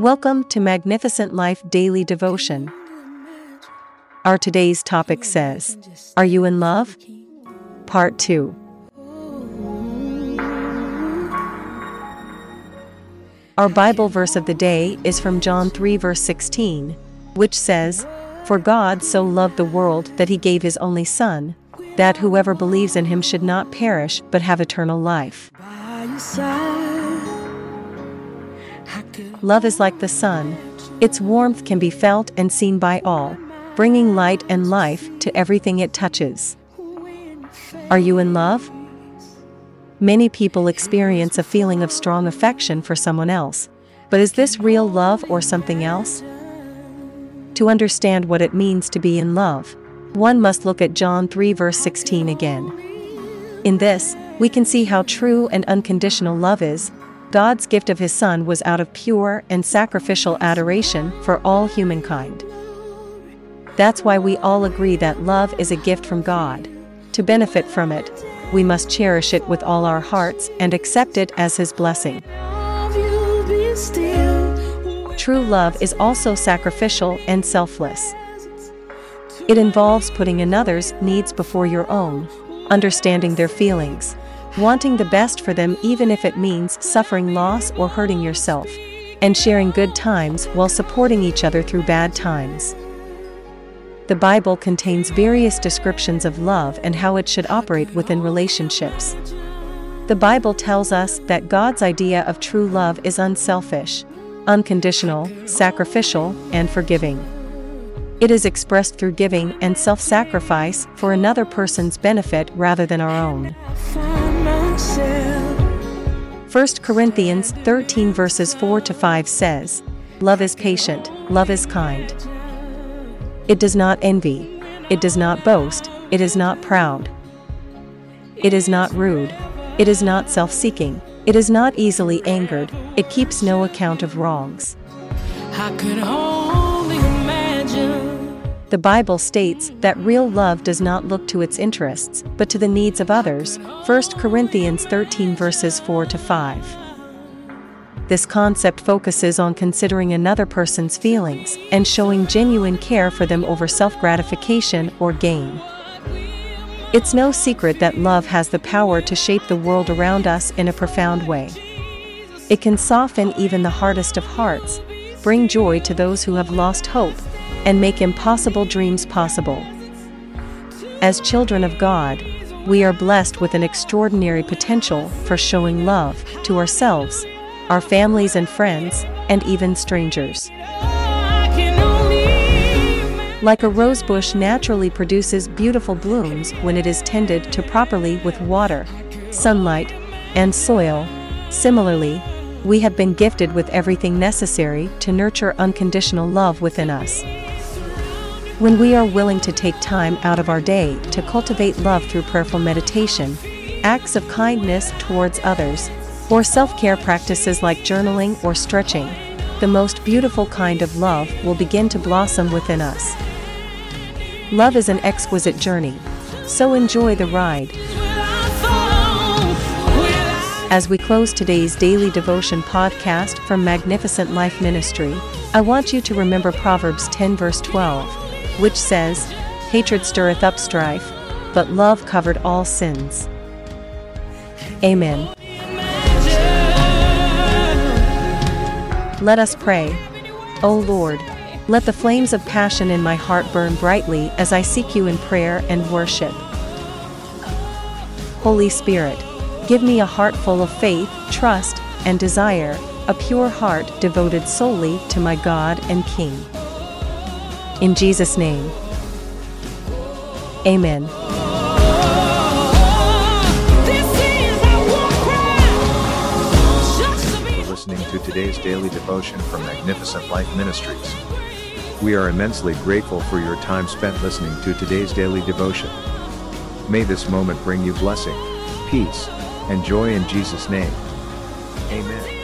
Welcome to Magnificent Life Daily Devotion. Our today's topic says, Are you in love? Part 2. Our Bible verse of the day is from John 3, verse 16, which says, For God so loved the world that he gave his only Son, that whoever believes in him should not perish but have eternal life. Love is like the sun. Its warmth can be felt and seen by all, bringing light and life to everything it touches. Are you in love? Many people experience a feeling of strong affection for someone else, but is this real love or something else? To understand what it means to be in love, one must look at John 3 verse 16 again. In this, we can see how true and unconditional love is, God's gift of His Son was out of pure and sacrificial adoration for all humankind. That's why we all agree that love is a gift from God. To benefit from it, we must cherish it with all our hearts and accept it as His blessing. True love is also sacrificial and selfless. It involves putting another's needs before your own, understanding their feelings, wanting the best for them even if it means suffering loss or hurting yourself, and sharing good times while supporting each other through bad times. The Bible contains various descriptions of love and how it should operate within relationships. The Bible tells us that God's idea of true love is unselfish, unconditional, sacrificial, and forgiving. It is expressed through giving and self sacrifice for another person's benefit rather than our own. 1 Corinthians 13 verses 4 to 5 says, Love is patient, love is kind. It does not envy, it does not boast, it is not proud. It is not rude, it is not self seeking, it is not easily angered, it keeps no account of wrongs. The Bible states that real love does not look to its interests, but to the needs of others. 1 Corinthians 13 verses 4 to 5. This concept focuses on considering another person's feelings and showing genuine care for them over self gratification or gain. It's no secret that love has the power to shape the world around us in a profound way. It can soften even the hardest of hearts, bring joy to those who have lost hope, and make impossible dreams possible. As children of God, we are blessed with an extraordinary potential for showing love to ourselves, our families and friends, and even strangers. Like a rose bush naturally produces beautiful blooms when it is tended to properly with water, sunlight, and soil, similarly, we have been gifted with everything necessary to nurture unconditional love within us. When we are willing to take time out of our day to cultivate love through prayerful meditation, acts of kindness towards others, or self care practices like journaling or stretching, the most beautiful kind of love will begin to blossom within us. Love is an exquisite journey, so enjoy the ride. As we close today's daily devotion podcast from Magnificent Life Ministry, I want you to remember Proverbs 10, verse 12 which says, Hatred stirreth up strife, but love covered all sins. Amen. Let us pray. O Lord, let the flames of passion in my heart burn brightly as I seek you in prayer and worship. Holy Spirit, give me a heart full of faith, trust, and desire, a pure heart devoted solely to my God and King. In Jesus' name. Amen. listening to today's daily devotion from Magnificent Life Ministries. We are immensely grateful for your time spent listening to today's daily devotion. May this moment bring you blessing, peace, and joy in Jesus' name. Amen.